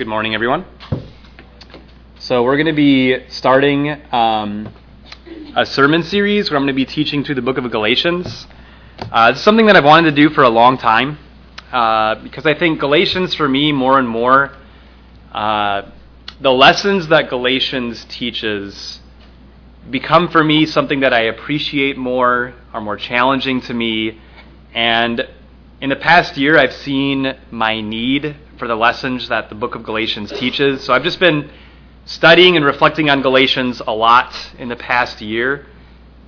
Good morning, everyone. So, we're going to be starting um, a sermon series where I'm going to be teaching through the book of Galatians. Uh, it's something that I've wanted to do for a long time uh, because I think Galatians, for me, more and more, uh, the lessons that Galatians teaches become for me something that I appreciate more, are more challenging to me, and in the past year, I've seen my need for the lessons that the book of Galatians teaches. So I've just been studying and reflecting on Galatians a lot in the past year.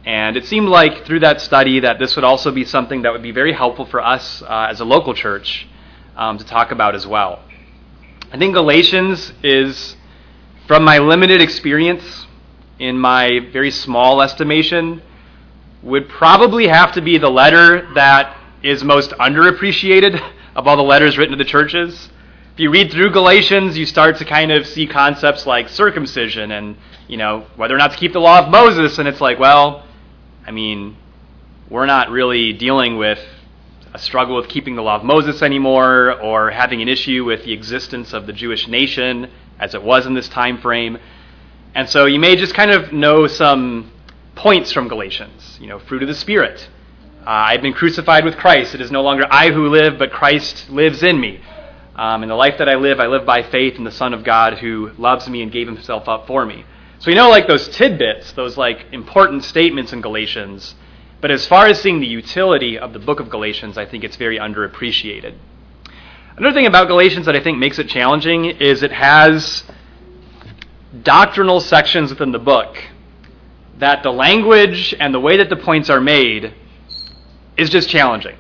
And it seemed like through that study that this would also be something that would be very helpful for us uh, as a local church um, to talk about as well. I think Galatians is, from my limited experience, in my very small estimation, would probably have to be the letter that is most underappreciated of all the letters written to the churches if you read through Galatians, you start to kind of see concepts like circumcision and, you know, whether or not to keep the law of Moses. And it's like, well, I mean, we're not really dealing with a struggle with keeping the law of Moses anymore or having an issue with the existence of the Jewish nation as it was in this time frame. And so you may just kind of know some points from Galatians, you know, fruit of the Spirit. Uh, I've been crucified with Christ. It is no longer I who live, but Christ lives in me. Um, in the life that I live, I live by faith in the Son of God who loves me and gave himself up for me. So we know like those tidbits, those like important statements in Galatians. But as far as seeing the utility of the book of Galatians, I think it's very underappreciated. Another thing about Galatians that I think makes it challenging is it has doctrinal sections within the book that the language and the way that the points are made is just challenging.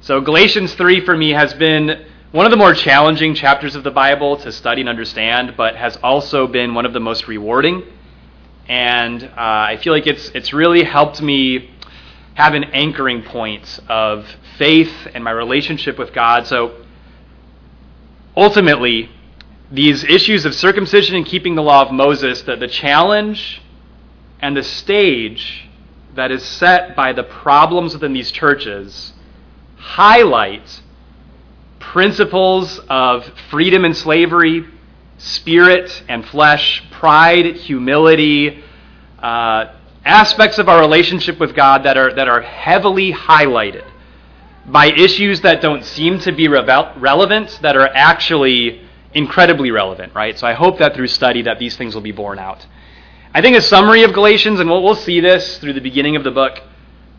So Galatians 3 for me has been one of the more challenging chapters of the Bible to study and understand, but has also been one of the most rewarding. And uh, I feel like it's it's really helped me have an anchoring point of faith and my relationship with God. So ultimately, these issues of circumcision and keeping the law of Moses, that the challenge and the stage that is set by the problems within these churches highlight principles of freedom and slavery, spirit and flesh, pride, humility, uh, aspects of our relationship with God that are, that are heavily highlighted by issues that don't seem to be relevant, that are actually incredibly relevant, right? So I hope that through study that these things will be borne out. I think a summary of Galatians, and we'll, we'll see this through the beginning of the book,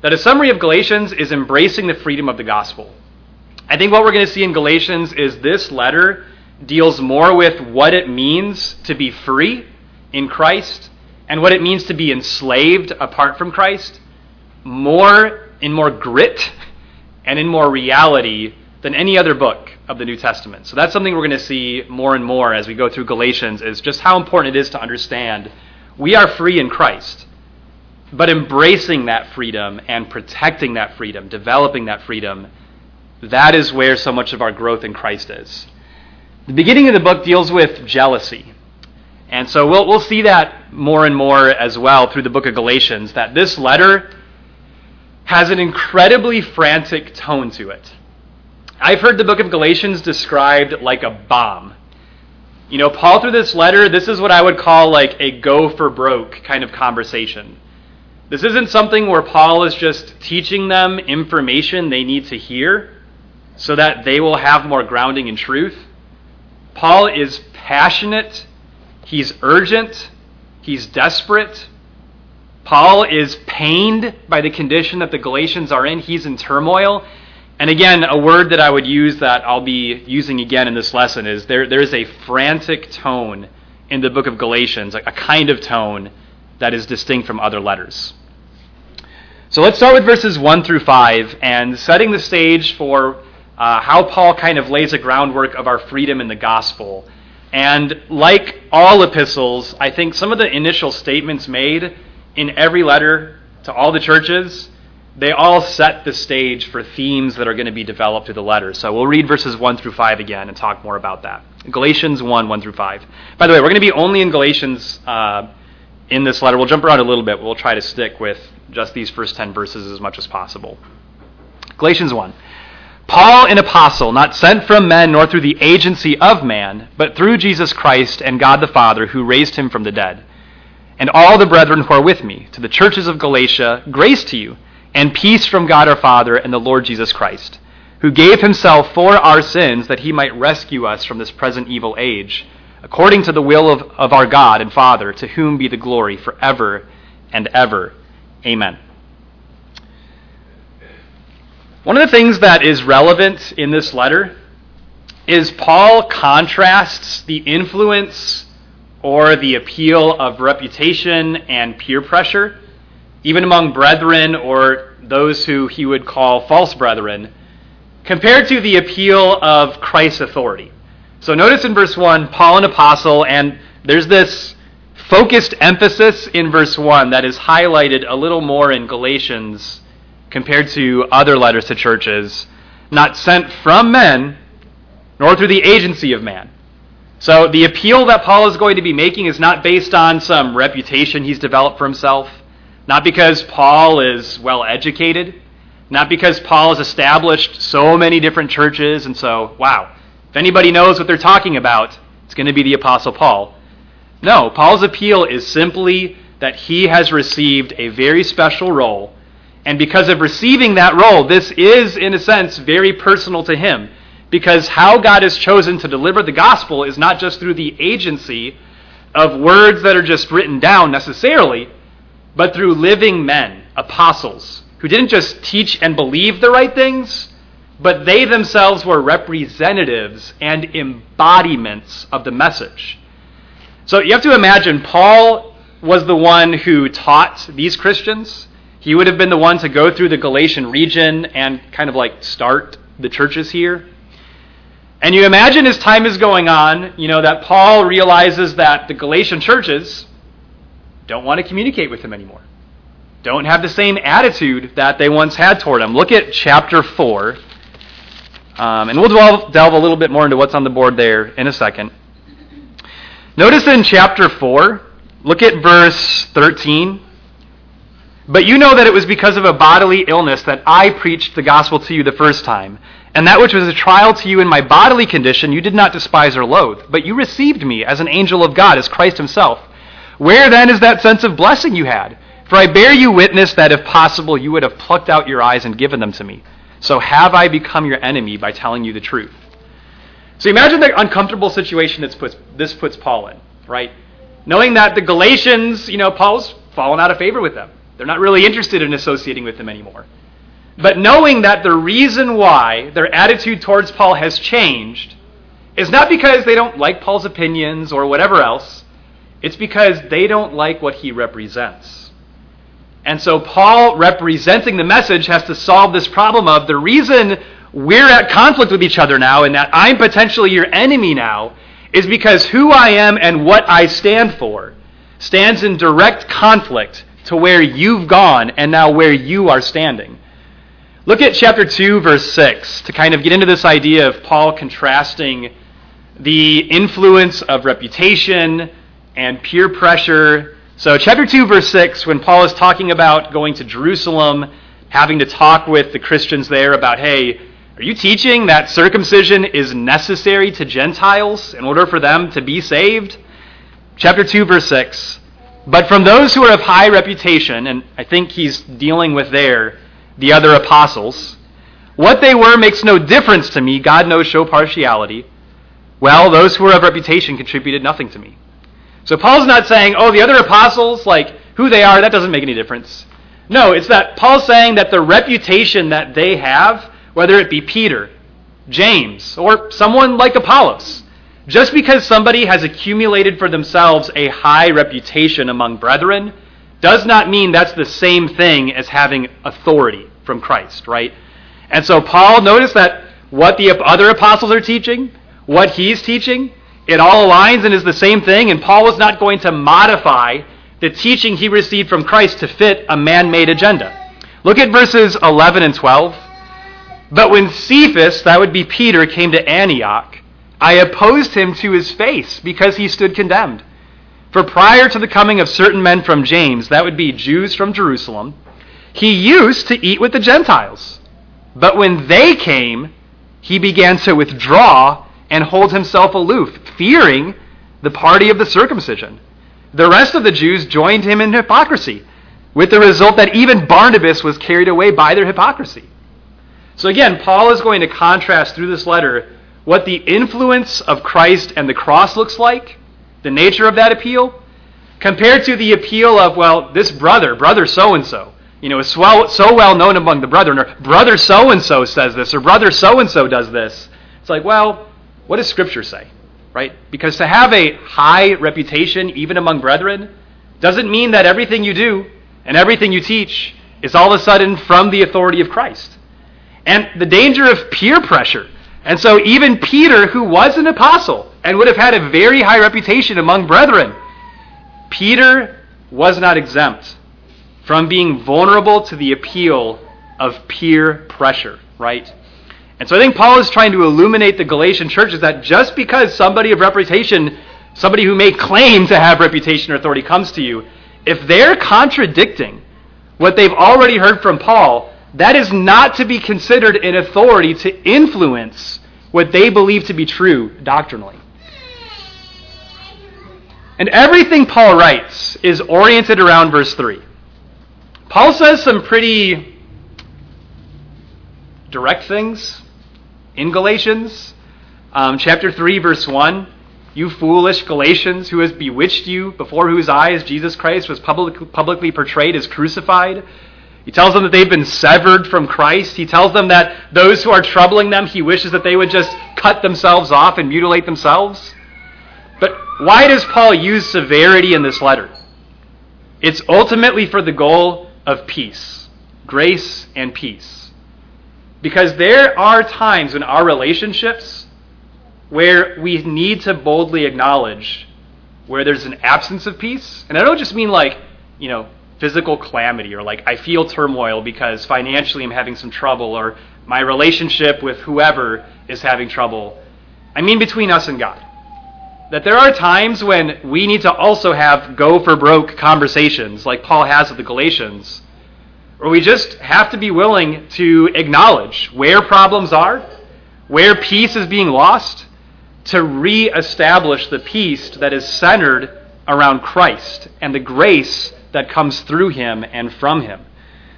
that a summary of Galatians is embracing the freedom of the gospel. I think what we're going to see in Galatians is this letter deals more with what it means to be free in Christ and what it means to be enslaved apart from Christ, more in more grit and in more reality than any other book of the New Testament. So that's something we're going to see more and more as we go through Galatians is just how important it is to understand we are free in Christ. But embracing that freedom and protecting that freedom, developing that freedom that is where so much of our growth in Christ is. The beginning of the book deals with jealousy. And so we'll, we'll see that more and more as well through the book of Galatians, that this letter has an incredibly frantic tone to it. I've heard the book of Galatians described like a bomb. You know, Paul, through this letter, this is what I would call like a go for broke kind of conversation. This isn't something where Paul is just teaching them information they need to hear so that they will have more grounding in truth. Paul is passionate, he's urgent, he's desperate. Paul is pained by the condition that the Galatians are in. He's in turmoil. And again, a word that I would use that I'll be using again in this lesson is there, there is a frantic tone in the book of Galatians, a kind of tone that is distinct from other letters. So let's start with verses 1 through 5 and setting the stage for uh, how Paul kind of lays a groundwork of our freedom in the gospel. And like all epistles, I think some of the initial statements made in every letter to all the churches, they all set the stage for themes that are going to be developed through the letter. So we'll read verses 1 through 5 again and talk more about that. Galatians 1, 1 through 5. By the way, we're going to be only in Galatians uh, in this letter. We'll jump around a little bit. We'll try to stick with just these first 10 verses as much as possible. Galatians 1. Paul, an apostle, not sent from men nor through the agency of man, but through Jesus Christ and God the Father, who raised him from the dead. And all the brethren who are with me, to the churches of Galatia, grace to you, and peace from God our Father and the Lord Jesus Christ, who gave himself for our sins that he might rescue us from this present evil age, according to the will of, of our God and Father, to whom be the glory forever and ever. Amen. One of the things that is relevant in this letter is Paul contrasts the influence or the appeal of reputation and peer pressure, even among brethren or those who he would call false brethren, compared to the appeal of Christ's authority. So notice in verse 1, Paul, an apostle, and there's this focused emphasis in verse 1 that is highlighted a little more in Galatians compared to other letters to churches, not sent from men, nor through the agency of man. So the appeal that Paul is going to be making is not based on some reputation he's developed for himself, not because Paul is well educated, not because Paul has established so many different churches, and so, wow, if anybody knows what they're talking about, it's going to be the Apostle Paul. No, Paul's appeal is simply that he has received a very special role and because of receiving that role, this is, in a sense, very personal to him. Because how God has chosen to deliver the gospel is not just through the agency of words that are just written down necessarily, but through living men, apostles, who didn't just teach and believe the right things, but they themselves were representatives and embodiments of the message. So you have to imagine Paul was the one who taught these Christians he would have been the one to go through the Galatian region and kind of like start the churches here. And you imagine as time is going on, you know, that Paul realizes that the Galatian churches don't want to communicate with him anymore. Don't have the same attitude that they once had toward him. Look at chapter 4. Um, and we'll delve, delve a little bit more into what's on the board there in a second. Notice in chapter 4, look at verse 13. But you know that it was because of a bodily illness that I preached the gospel to you the first time. And that which was a trial to you in my bodily condition you did not despise or loathe, but you received me as an angel of God, as Christ himself. Where then is that sense of blessing you had? For I bear you witness that if possible you would have plucked out your eyes and given them to me. So have I become your enemy by telling you the truth? So imagine the uncomfortable situation this puts, this puts Paul in, right? Knowing that the Galatians, you know, Paul's fallen out of favor with them. They're not really interested in associating with him anymore. But knowing that the reason why their attitude towards Paul has changed is not because they don't like Paul's opinions or whatever else, it's because they don't like what he represents. And so Paul, representing the message, has to solve this problem of the reason we're at conflict with each other now and that I'm potentially your enemy now is because who I am and what I stand for stands in direct conflict to where you've gone and now where you are standing. Look at chapter 2, verse 6, to kind of get into this idea of Paul contrasting the influence of reputation and peer pressure. So, chapter 2, verse 6, when Paul is talking about going to Jerusalem, having to talk with the Christians there about, hey, are you teaching that circumcision is necessary to Gentiles in order for them to be saved? Chapter 2, verse 6. But from those who are of high reputation, and I think he's dealing with there the other apostles, what they were makes no difference to me. God knows show partiality. Well, those who are of reputation contributed nothing to me. So Paul's not saying, oh, the other apostles, like who they are, that doesn't make any difference. No, it's that Paul's saying that the reputation that they have, whether it be Peter, James, or someone like Apollos, just because somebody has accumulated for themselves a high reputation among brethren does not mean that's the same thing as having authority from Christ, right? And so Paul noticed that what the other apostles are teaching, what he's teaching, it all aligns and is the same thing, and Paul was not going to modify the teaching he received from Christ to fit a man made agenda. Look at verses 11 and 12. But when Cephas, that would be Peter, came to Antioch, I opposed him to his face because he stood condemned. For prior to the coming of certain men from James, that would be Jews from Jerusalem, he used to eat with the Gentiles. But when they came, he began to withdraw and hold himself aloof, fearing the party of the circumcision. The rest of the Jews joined him in hypocrisy, with the result that even Barnabas was carried away by their hypocrisy. So again, Paul is going to contrast through this letter what the influence of Christ and the cross looks like, the nature of that appeal, compared to the appeal of, well, this brother, brother so and so, you know, is so, so well known among the brethren, or brother so and so says this, or brother so and so does this. It's like, well, what does Scripture say? Right? Because to have a high reputation, even among brethren, doesn't mean that everything you do and everything you teach is all of a sudden from the authority of Christ. And the danger of peer pressure. And so, even Peter, who was an apostle and would have had a very high reputation among brethren, Peter was not exempt from being vulnerable to the appeal of peer pressure, right? And so I think Paul is trying to illuminate the Galatian churches that just because somebody of reputation, somebody who may claim to have reputation or authority comes to you, if they're contradicting what they've already heard from Paul, that is not to be considered an authority to influence what they believe to be true doctrinally. And everything Paul writes is oriented around verse 3. Paul says some pretty direct things in Galatians. Um, chapter 3, verse 1 You foolish Galatians, who has bewitched you, before whose eyes Jesus Christ was public, publicly portrayed as crucified. He tells them that they've been severed from Christ. He tells them that those who are troubling them, he wishes that they would just cut themselves off and mutilate themselves. But why does Paul use severity in this letter? It's ultimately for the goal of peace, grace and peace. Because there are times in our relationships where we need to boldly acknowledge where there's an absence of peace. And I don't just mean like, you know, physical calamity or like I feel turmoil because financially I'm having some trouble or my relationship with whoever is having trouble. I mean between us and God. That there are times when we need to also have go for broke conversations like Paul has with the Galatians, where we just have to be willing to acknowledge where problems are, where peace is being lost, to reestablish the peace that is centered around Christ and the grace that comes through him and from him.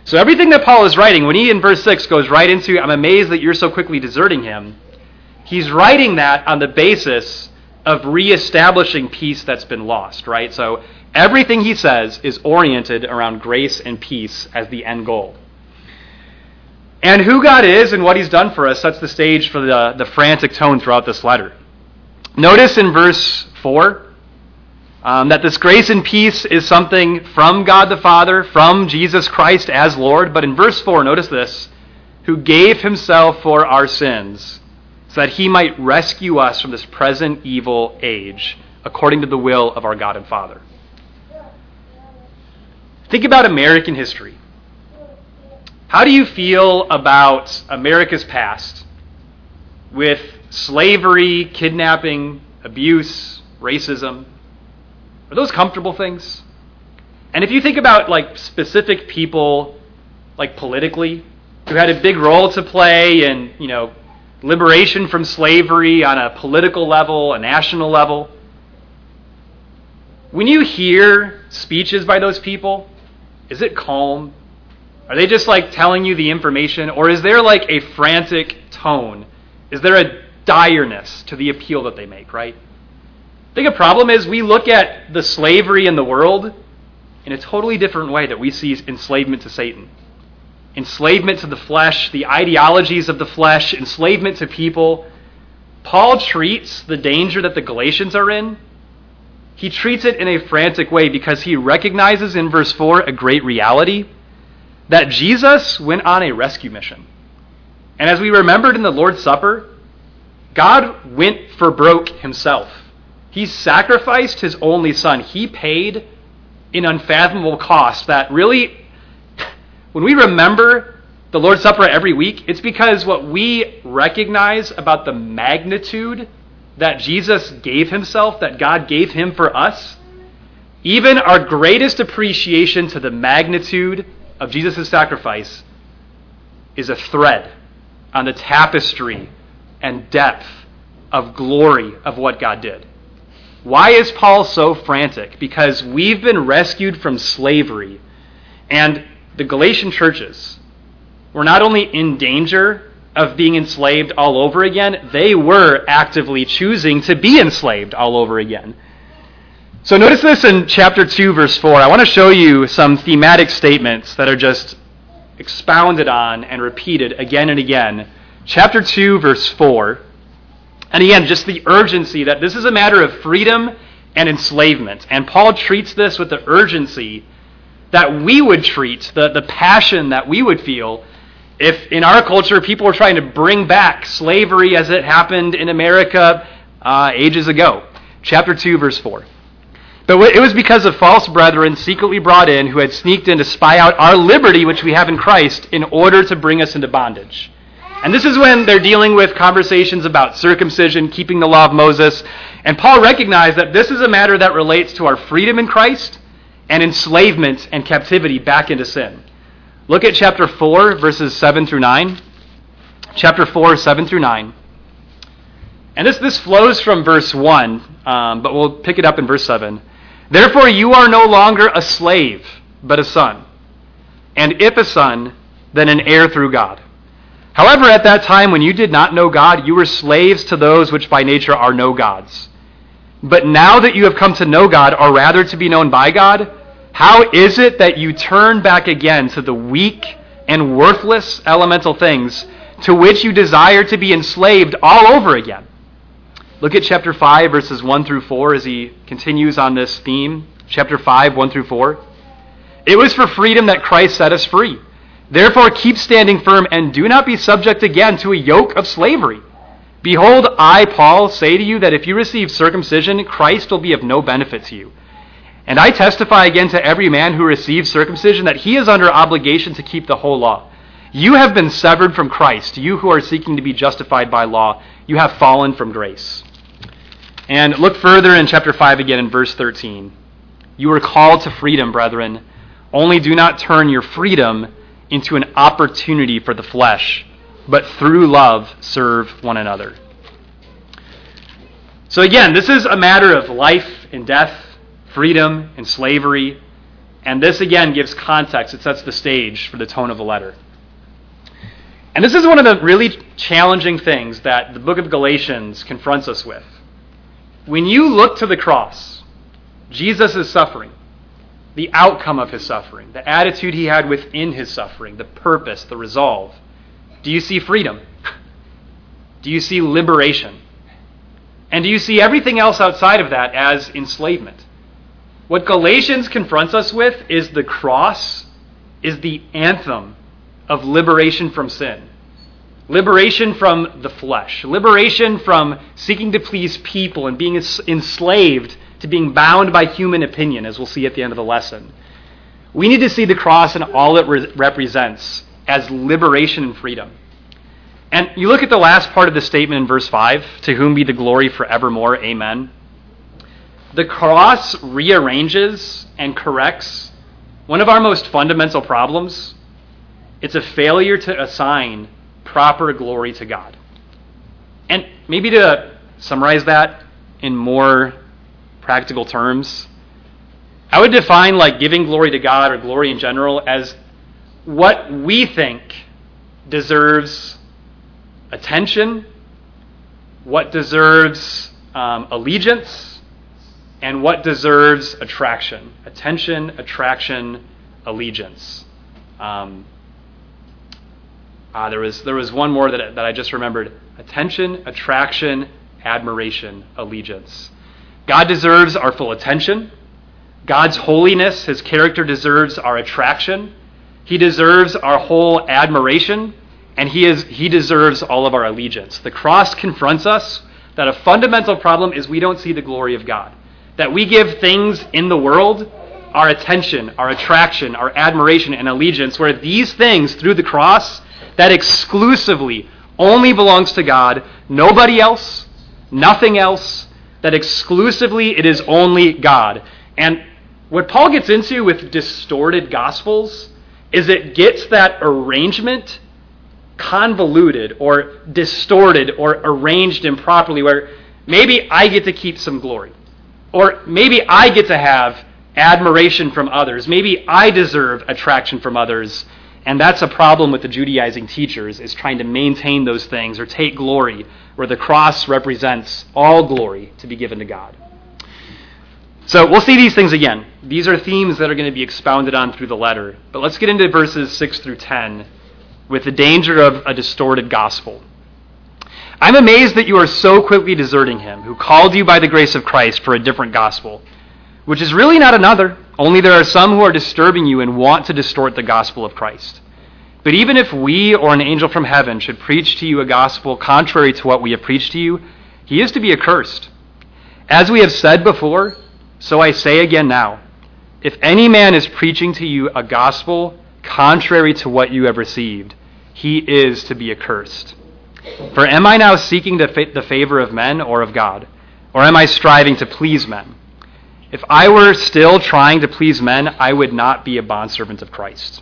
So everything that Paul is writing, when he in verse 6 goes right into, I'm amazed that you're so quickly deserting him, he's writing that on the basis of reestablishing peace that's been lost, right? So everything he says is oriented around grace and peace as the end goal. And who God is and what he's done for us sets the stage for the, the frantic tone throughout this letter. Notice in verse 4 um, that this grace and peace is something from God the Father, from Jesus Christ as Lord. But in verse 4, notice this who gave himself for our sins, so that he might rescue us from this present evil age, according to the will of our God and Father. Think about American history. How do you feel about America's past with slavery, kidnapping, abuse, racism? Are those comfortable things? And if you think about like specific people, like politically, who had a big role to play in, you know, liberation from slavery on a political level, a national level, when you hear speeches by those people, is it calm? Are they just like telling you the information? Or is there like a frantic tone? Is there a direness to the appeal that they make, right? I think a problem is we look at the slavery in the world in a totally different way that we see enslavement to Satan. Enslavement to the flesh, the ideologies of the flesh, enslavement to people. Paul treats the danger that the Galatians are in, he treats it in a frantic way because he recognizes in verse 4 a great reality that Jesus went on a rescue mission. And as we remembered in the Lord's Supper, God went for broke himself. He sacrificed his only son. He paid an unfathomable cost that really, when we remember the Lord's Supper every week, it's because what we recognize about the magnitude that Jesus gave himself, that God gave him for us, even our greatest appreciation to the magnitude of Jesus' sacrifice is a thread on the tapestry and depth of glory of what God did. Why is Paul so frantic? Because we've been rescued from slavery, and the Galatian churches were not only in danger of being enslaved all over again, they were actively choosing to be enslaved all over again. So notice this in chapter 2, verse 4. I want to show you some thematic statements that are just expounded on and repeated again and again. Chapter 2, verse 4. And again, just the urgency that this is a matter of freedom and enslavement. And Paul treats this with the urgency that we would treat, the, the passion that we would feel if in our culture people were trying to bring back slavery as it happened in America uh, ages ago. Chapter 2, verse 4. But it was because of false brethren secretly brought in who had sneaked in to spy out our liberty which we have in Christ in order to bring us into bondage. And this is when they're dealing with conversations about circumcision, keeping the law of Moses. And Paul recognized that this is a matter that relates to our freedom in Christ and enslavement and captivity back into sin. Look at chapter 4, verses 7 through 9. Chapter 4, 7 through 9. And this, this flows from verse 1, um, but we'll pick it up in verse 7. Therefore, you are no longer a slave, but a son. And if a son, then an heir through God. However, at that time when you did not know God, you were slaves to those which by nature are no gods. But now that you have come to know God, or rather to be known by God, how is it that you turn back again to the weak and worthless elemental things to which you desire to be enslaved all over again? Look at chapter 5, verses 1 through 4 as he continues on this theme. Chapter 5, 1 through 4. It was for freedom that Christ set us free. Therefore, keep standing firm and do not be subject again to a yoke of slavery. Behold, I, Paul, say to you that if you receive circumcision, Christ will be of no benefit to you. And I testify again to every man who receives circumcision that he is under obligation to keep the whole law. You have been severed from Christ, you who are seeking to be justified by law. You have fallen from grace. And look further in chapter 5 again in verse 13. You are called to freedom, brethren. Only do not turn your freedom into an opportunity for the flesh, but through love serve one another. So, again, this is a matter of life and death, freedom and slavery, and this again gives context. It sets the stage for the tone of the letter. And this is one of the really challenging things that the book of Galatians confronts us with. When you look to the cross, Jesus is suffering the outcome of his suffering, the attitude he had within his suffering, the purpose, the resolve. Do you see freedom? Do you see liberation? And do you see everything else outside of that as enslavement? What Galatians confronts us with is the cross is the anthem of liberation from sin. Liberation from the flesh. Liberation from seeking to please people and being enslaved to being bound by human opinion, as we'll see at the end of the lesson. We need to see the cross and all it re- represents as liberation and freedom. And you look at the last part of the statement in verse 5 to whom be the glory forevermore. Amen. The cross rearranges and corrects one of our most fundamental problems. It's a failure to assign proper glory to God. And maybe to summarize that in more practical terms, I would define like giving glory to God or glory in general as what we think deserves attention, what deserves um, allegiance, and what deserves attraction. Attention, attraction, allegiance. Um, ah, there was there was one more that that I just remembered: attention, attraction, admiration, allegiance. God deserves our full attention. God's holiness, his character deserves our attraction. He deserves our whole admiration, and he, is, he deserves all of our allegiance. The cross confronts us that a fundamental problem is we don't see the glory of God. That we give things in the world our attention, our attraction, our admiration, and allegiance, where these things, through the cross, that exclusively only belongs to God, nobody else, nothing else, that exclusively it is only God. And what Paul gets into with distorted gospels is it gets that arrangement convoluted or distorted or arranged improperly where maybe I get to keep some glory. Or maybe I get to have admiration from others. Maybe I deserve attraction from others. And that's a problem with the Judaizing teachers is trying to maintain those things or take glory where the cross represents all glory to be given to God. So we'll see these things again. These are themes that are going to be expounded on through the letter. But let's get into verses 6 through 10 with the danger of a distorted gospel. I'm amazed that you are so quickly deserting him who called you by the grace of Christ for a different gospel, which is really not another, only there are some who are disturbing you and want to distort the gospel of Christ. But even if we or an angel from heaven should preach to you a gospel contrary to what we have preached to you, he is to be accursed. As we have said before, so I say again now if any man is preaching to you a gospel contrary to what you have received, he is to be accursed. For am I now seeking the the favor of men or of God? Or am I striving to please men? If I were still trying to please men, I would not be a bondservant of Christ.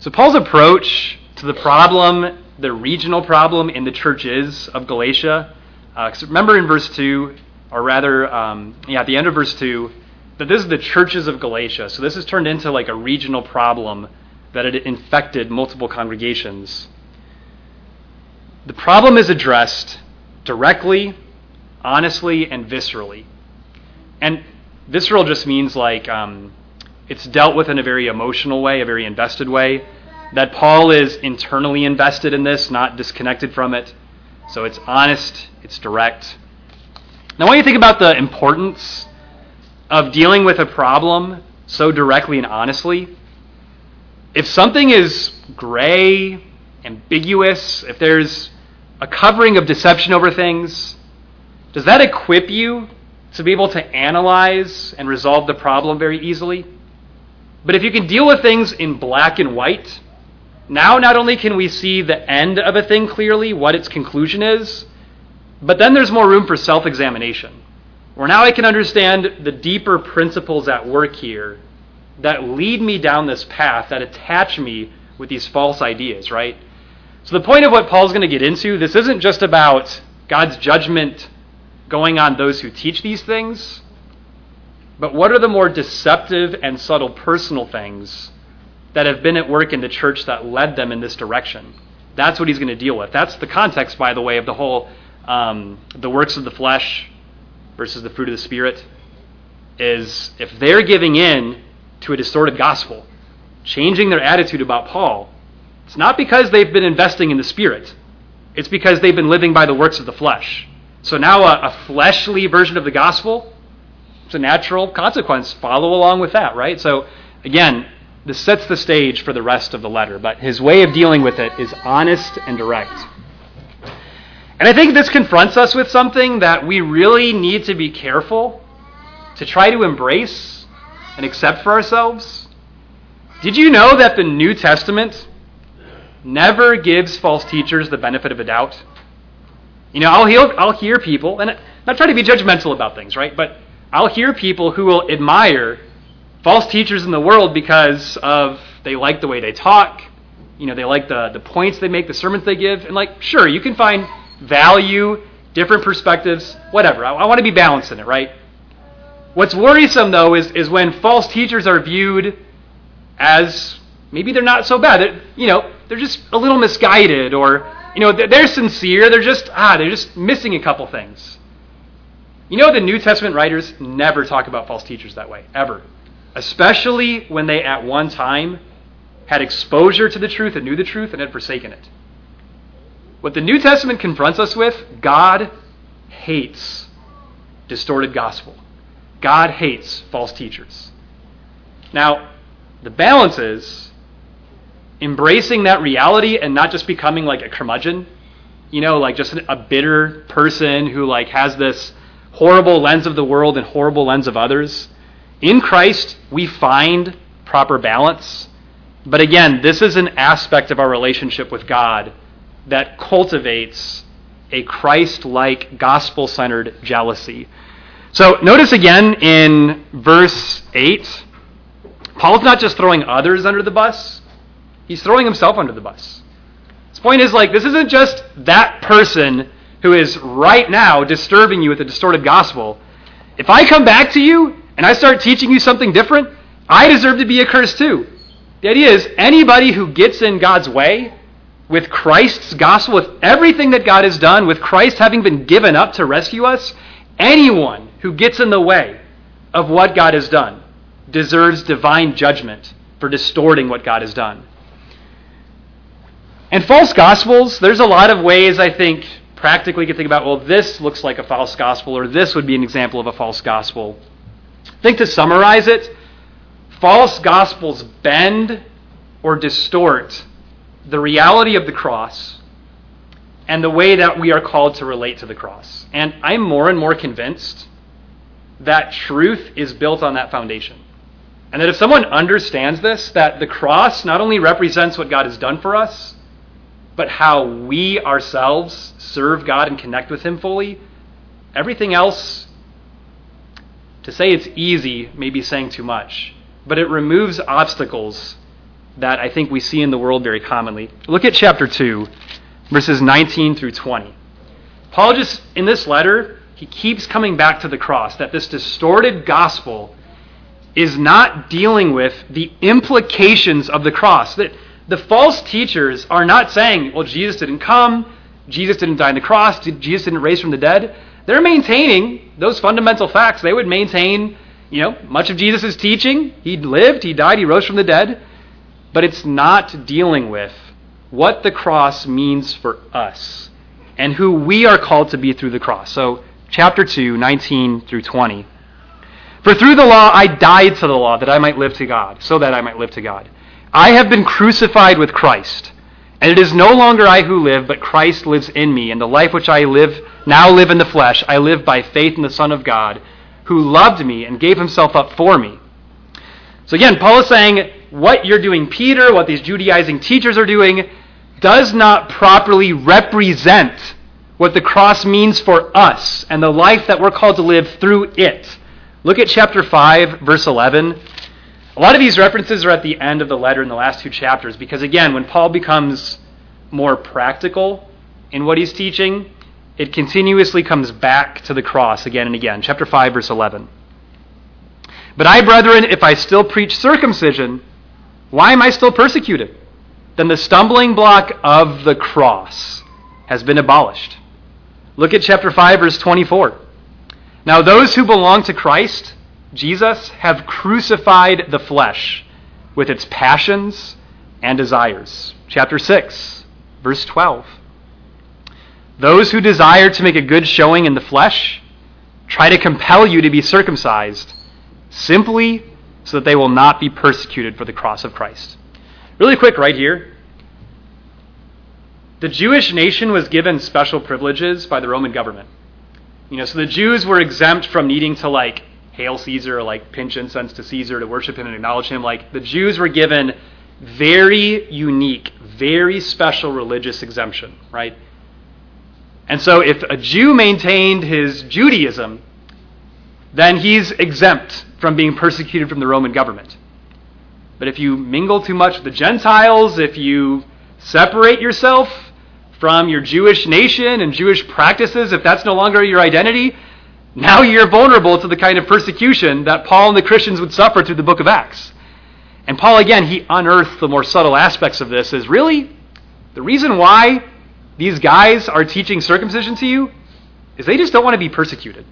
So, Paul's approach to the problem, the regional problem in the churches of Galatia, uh, remember in verse 2, or rather, um, yeah, at the end of verse 2, that this is the churches of Galatia. So this has turned into like a regional problem that had infected multiple congregations. The problem is addressed directly, honestly, and viscerally. And visceral just means like um, it's dealt with in a very emotional way, a very invested way. That Paul is internally invested in this, not disconnected from it. So it's honest, it's direct. Now, when you think about the importance of dealing with a problem so directly and honestly, if something is gray, ambiguous, if there's a covering of deception over things, does that equip you to be able to analyze and resolve the problem very easily? But if you can deal with things in black and white, now not only can we see the end of a thing clearly, what its conclusion is, but then there's more room for self examination, where now I can understand the deeper principles at work here that lead me down this path, that attach me with these false ideas, right? So, the point of what Paul's going to get into, this isn't just about God's judgment going on those who teach these things, but what are the more deceptive and subtle personal things that have been at work in the church that led them in this direction? That's what he's going to deal with. That's the context, by the way, of the whole um, the works of the flesh versus the fruit of the Spirit is if they're giving in to a distorted gospel, changing their attitude about Paul, it's not because they've been investing in the Spirit, it's because they've been living by the works of the flesh. So now a, a fleshly version of the gospel, it's a natural consequence. Follow along with that, right? So again, this sets the stage for the rest of the letter, but his way of dealing with it is honest and direct. And I think this confronts us with something that we really need to be careful to try to embrace and accept for ourselves. Did you know that the New Testament never gives false teachers the benefit of a doubt? You know, I'll hear, I'll hear people, and I'm not trying to be judgmental about things, right? But I'll hear people who will admire false teachers in the world because of they like the way they talk, you know, they like the, the points they make, the sermons they give, and like, sure, you can find value, different perspectives, whatever. I, I want to be balanced in it, right? What's worrisome, though, is, is when false teachers are viewed as maybe they're not so bad. They're, you know, they're just a little misguided, or you know, they're sincere. They're just ah, they're just missing a couple things. You know, the New Testament writers never talk about false teachers that way ever, especially when they at one time had exposure to the truth and knew the truth and had forsaken it. What the New Testament confronts us with, God hates distorted gospel. God hates false teachers. Now, the balance is embracing that reality and not just becoming like a curmudgeon, you know, like just a bitter person who like has this horrible lens of the world and horrible lens of others. In Christ, we find proper balance. But again, this is an aspect of our relationship with God that cultivates a Christ like, gospel centered jealousy. So notice again in verse 8, Paul's not just throwing others under the bus, He's throwing himself under the bus. His point is like, this isn't just that person who is right now disturbing you with a distorted gospel. If I come back to you and I start teaching you something different, I deserve to be accursed too. The idea is anybody who gets in God's way with Christ's gospel, with everything that God has done, with Christ having been given up to rescue us, anyone who gets in the way of what God has done deserves divine judgment for distorting what God has done. And false gospels, there's a lot of ways I think practically you can think about, well, this looks like a false gospel, or this would be an example of a false gospel. I think to summarize it, false gospels bend or distort the reality of the cross and the way that we are called to relate to the cross. And I'm more and more convinced that truth is built on that foundation. And that if someone understands this, that the cross not only represents what God has done for us, but how we ourselves serve God and connect with Him fully, everything else, to say it's easy may be saying too much, but it removes obstacles that I think we see in the world very commonly. Look at chapter 2, verses 19 through 20. Paul just, in this letter, he keeps coming back to the cross, that this distorted gospel is not dealing with the implications of the cross. That the false teachers are not saying, well, Jesus didn't come, Jesus didn't die on the cross, Jesus didn't raise from the dead. They're maintaining those fundamental facts. They would maintain, you know, much of Jesus' teaching. He lived, he died, he rose from the dead. But it's not dealing with what the cross means for us and who we are called to be through the cross. So, chapter 2, 19 through 20. For through the law I died to the law that I might live to God, so that I might live to God. I have been crucified with Christ, and it is no longer I who live, but Christ lives in me, and the life which I live now live in the flesh, I live by faith in the Son of God, who loved me and gave himself up for me. So again, Paul is saying what you're doing, Peter, what these Judaizing teachers are doing, does not properly represent what the cross means for us and the life that we're called to live through it. Look at chapter 5, verse 11. A lot of these references are at the end of the letter in the last two chapters because, again, when Paul becomes more practical in what he's teaching, it continuously comes back to the cross again and again. Chapter 5, verse 11. But I, brethren, if I still preach circumcision, why am I still persecuted? Then the stumbling block of the cross has been abolished. Look at chapter 5, verse 24. Now, those who belong to Christ Jesus have crucified the flesh with its passions and desires. Chapter 6, verse 12. Those who desire to make a good showing in the flesh try to compel you to be circumcised simply so that they will not be persecuted for the cross of Christ. Really quick, right here. The Jewish nation was given special privileges by the Roman government. You know, so the Jews were exempt from needing to like hail Caesar like pinch incense to Caesar to worship him and acknowledge him. Like the Jews were given very unique, very special religious exemption, right? And so if a Jew maintained his Judaism, then he's exempt from being persecuted from the Roman government. But if you mingle too much with the Gentiles, if you separate yourself from your Jewish nation and Jewish practices, if that's no longer your identity, now you're vulnerable to the kind of persecution that Paul and the Christians would suffer through the book of Acts. And Paul, again, he unearthed the more subtle aspects of this is really the reason why these guys are teaching circumcision to you is they just don't want to be persecuted.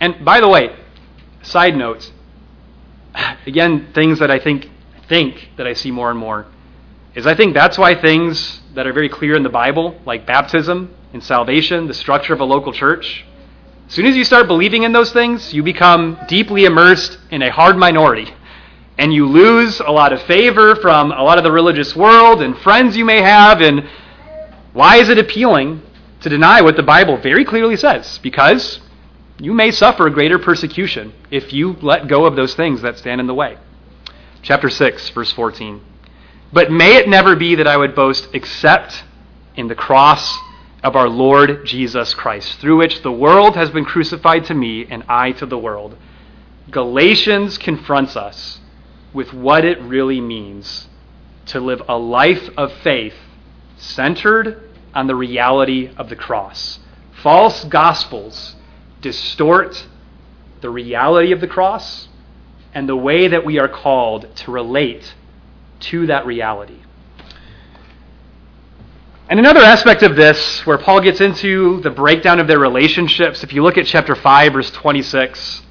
And by the way, side notes, again, things that I think think that I see more and more is I think that's why things that are very clear in the Bible, like baptism and salvation, the structure of a local church, as soon as you start believing in those things, you become deeply immersed in a hard minority. And you lose a lot of favor from a lot of the religious world and friends you may have. And why is it appealing to deny what the Bible very clearly says? Because you may suffer greater persecution if you let go of those things that stand in the way. Chapter 6, verse 14. But may it never be that I would boast except in the cross of our Lord Jesus Christ, through which the world has been crucified to me and I to the world. Galatians confronts us with what it really means to live a life of faith centered on the reality of the cross. False gospels distort the reality of the cross and the way that we are called to relate to that reality. And another aspect of this, where Paul gets into the breakdown of their relationships, if you look at chapter 5, verse 26,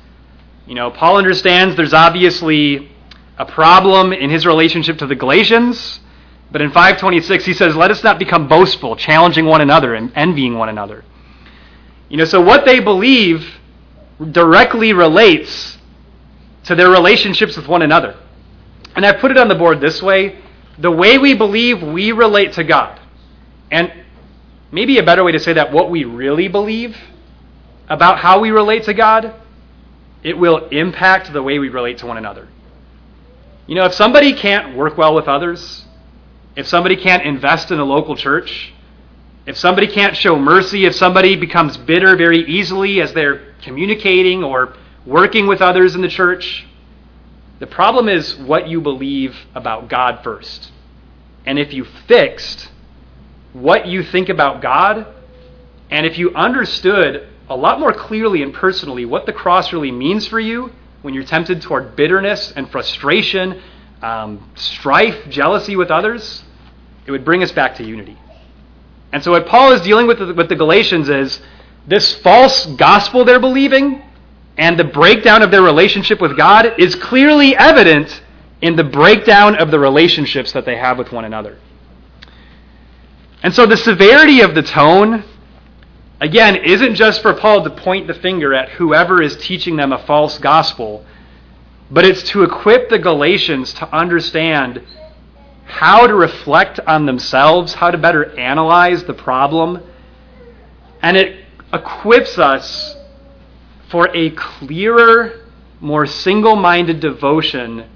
you know, Paul understands there's obviously a problem in his relationship to the Galatians, but in 526 he says, Let us not become boastful, challenging one another and envying one another. You know, so what they believe directly relates to their relationships with one another. And I put it on the board this way the way we believe we relate to God and maybe a better way to say that, what we really believe about how we relate to God, it will impact the way we relate to one another. You know, if somebody can't work well with others, if somebody can't invest in a local church, if somebody can't show mercy, if somebody becomes bitter very easily as they're communicating or working with others in the church, the problem is what you believe about God first. And if you fixed what you think about God, and if you understood a lot more clearly and personally what the cross really means for you when you're tempted toward bitterness and frustration, um, strife, jealousy with others, it would bring us back to unity. And so, what Paul is dealing with with the Galatians is this false gospel they're believing and the breakdown of their relationship with God is clearly evident in the breakdown of the relationships that they have with one another. And so the severity of the tone, again, isn't just for Paul to point the finger at whoever is teaching them a false gospel, but it's to equip the Galatians to understand how to reflect on themselves, how to better analyze the problem. And it equips us for a clearer, more single minded devotion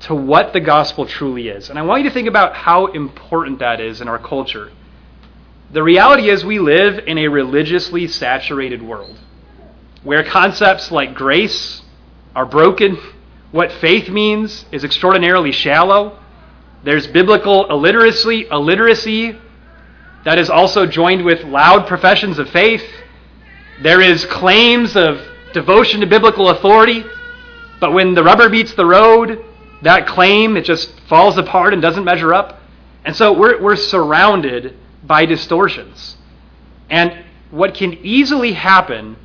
to what the gospel truly is. And I want you to think about how important that is in our culture. The reality is, we live in a religiously saturated world where concepts like grace are broken, what faith means is extraordinarily shallow. There's biblical illiteracy, illiteracy that is also joined with loud professions of faith. There is claims of devotion to biblical authority, but when the rubber meets the road, that claim it just falls apart and doesn't measure up. And so we're, we're surrounded by distortions. And what can easily happen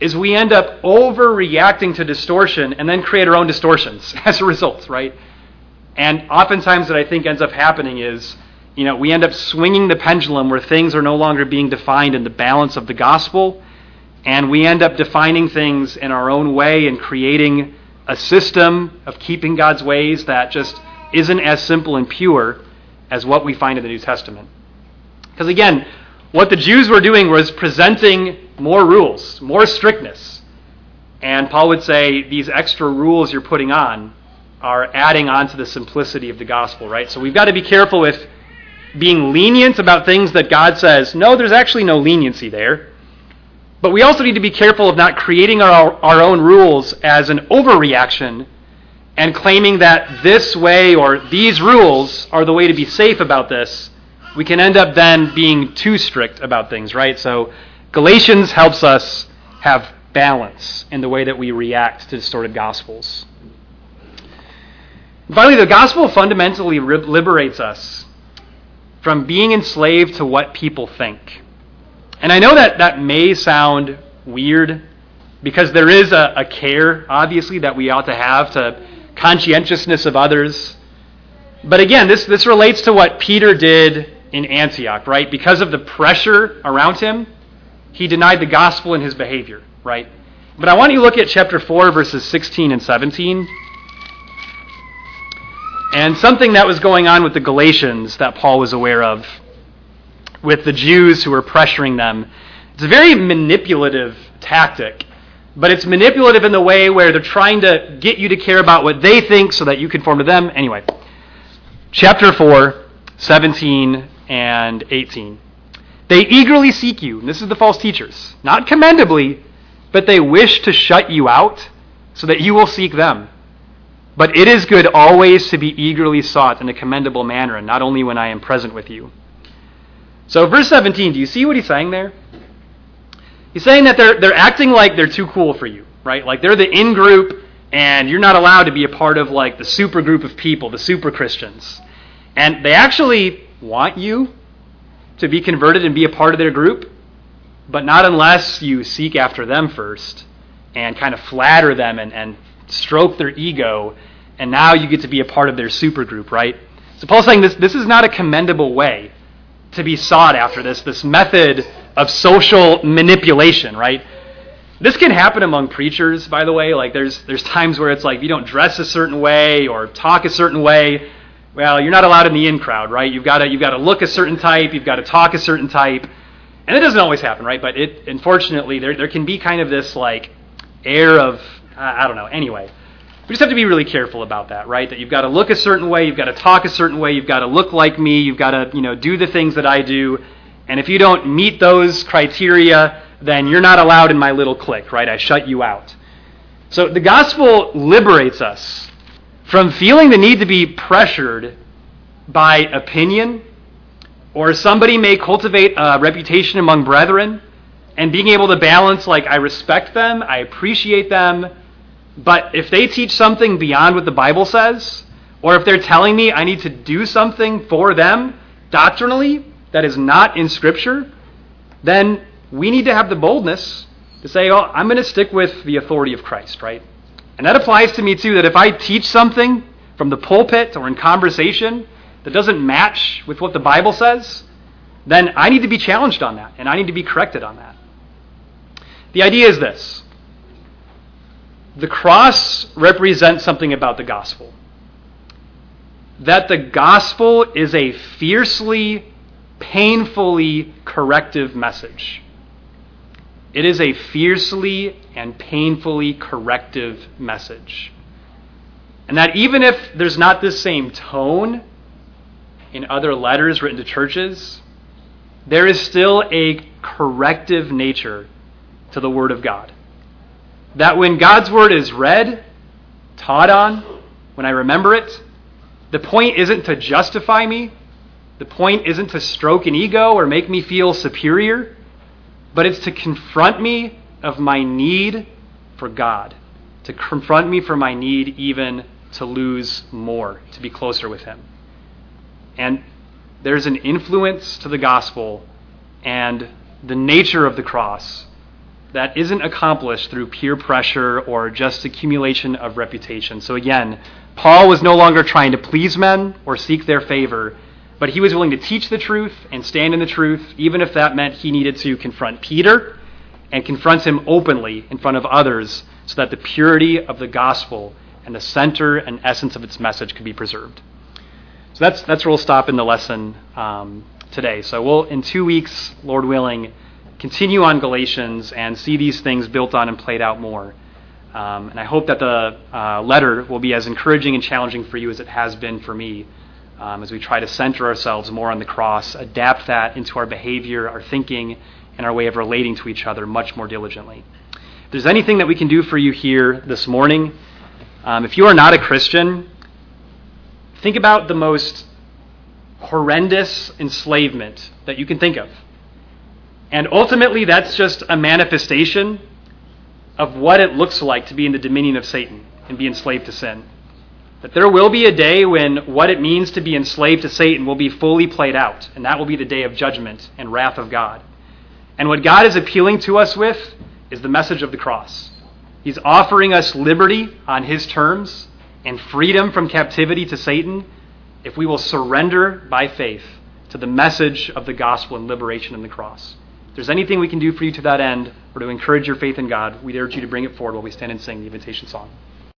is we end up overreacting to distortion and then create our own distortions as a result, right? And oftentimes, what I think ends up happening is, you know, we end up swinging the pendulum where things are no longer being defined in the balance of the gospel, and we end up defining things in our own way and creating a system of keeping God's ways that just isn't as simple and pure as what we find in the New Testament. Because again, what the Jews were doing was presenting more rules, more strictness. And Paul would say, these extra rules you're putting on are adding on to the simplicity of the gospel, right? So we've got to be careful with being lenient about things that God says, no, there's actually no leniency there. But we also need to be careful of not creating our, our own rules as an overreaction and claiming that this way or these rules are the way to be safe about this we can end up then being too strict about things, right? So Galatians helps us have balance in the way that we react to distorted gospels. Finally, the gospel fundamentally liberates us from being enslaved to what people think. And I know that that may sound weird because there is a, a care, obviously, that we ought to have to conscientiousness of others. But again, this, this relates to what Peter did in Antioch, right? Because of the pressure around him, he denied the gospel in his behavior, right? But I want you to look at chapter 4, verses 16 and 17. And something that was going on with the Galatians that Paul was aware of, with the Jews who were pressuring them. It's a very manipulative tactic, but it's manipulative in the way where they're trying to get you to care about what they think so that you conform to them. Anyway, chapter 4, 17 and 18. They eagerly seek you, this is the false teachers, not commendably, but they wish to shut you out so that you will seek them. But it is good always to be eagerly sought in a commendable manner, and not only when I am present with you. So, verse 17, do you see what he's saying there? He's saying that they're, they're acting like they're too cool for you, right? Like they're the in group, and you're not allowed to be a part of like the super group of people, the super Christians. And they actually want you to be converted and be a part of their group, but not unless you seek after them first and kind of flatter them and, and stroke their ego, and now you get to be a part of their super group, right? So Paul's saying this, this is not a commendable way to be sought after this, this method of social manipulation, right? This can happen among preachers, by the way. Like there's there's times where it's like you don't dress a certain way or talk a certain way, well, you're not allowed in the in crowd, right? You've got to you've got to look a certain type, you've got to talk a certain type. And it doesn't always happen, right? But it unfortunately there there can be kind of this like air of I don't know. Anyway, we just have to be really careful about that, right? That you've got to look a certain way, you've got to talk a certain way, you've got to look like me, you've got to, you know, do the things that I do. And if you don't meet those criteria, then you're not allowed in my little clique, right? I shut you out. So the gospel liberates us from feeling the need to be pressured by opinion, or somebody may cultivate a reputation among brethren, and being able to balance, like, I respect them, I appreciate them, but if they teach something beyond what the Bible says, or if they're telling me I need to do something for them doctrinally that is not in Scripture, then we need to have the boldness to say, oh, I'm going to stick with the authority of Christ, right? And that applies to me too, that if I teach something from the pulpit or in conversation that doesn't match with what the Bible says, then I need to be challenged on that, and I need to be corrected on that. The idea is this the cross represents something about the gospel. That the gospel is a fiercely, painfully corrective message. It is a fiercely and painfully corrective message. And that even if there's not this same tone in other letters written to churches, there is still a corrective nature to the Word of God. That when God's Word is read, taught on, when I remember it, the point isn't to justify me, the point isn't to stroke an ego or make me feel superior but it's to confront me of my need for God, to confront me for my need even to lose more, to be closer with Him. And there's an influence to the gospel and the nature of the cross that isn't accomplished through peer pressure or just accumulation of reputation. So again, Paul was no longer trying to please men or seek their favor. But he was willing to teach the truth and stand in the truth, even if that meant he needed to confront Peter and confronts him openly in front of others so that the purity of the gospel and the center and essence of its message could be preserved. So that's, that's where we'll stop in the lesson um, today. So we'll, in two weeks, Lord willing, continue on Galatians and see these things built on and played out more. Um, and I hope that the uh, letter will be as encouraging and challenging for you as it has been for me um, as we try to center ourselves more on the cross, adapt that into our behavior, our thinking, and our way of relating to each other much more diligently. If there's anything that we can do for you here this morning, um, if you are not a Christian, think about the most horrendous enslavement that you can think of. And ultimately, that's just a manifestation of what it looks like to be in the dominion of Satan and be enslaved to sin. That there will be a day when what it means to be enslaved to Satan will be fully played out, and that will be the day of judgment and wrath of God. And what God is appealing to us with is the message of the cross. He's offering us liberty on His terms and freedom from captivity to Satan if we will surrender by faith to the message of the gospel and liberation in the cross. If there's anything we can do for you to that end or to encourage your faith in God, we'd urge you to bring it forward while we stand and sing the invitation song.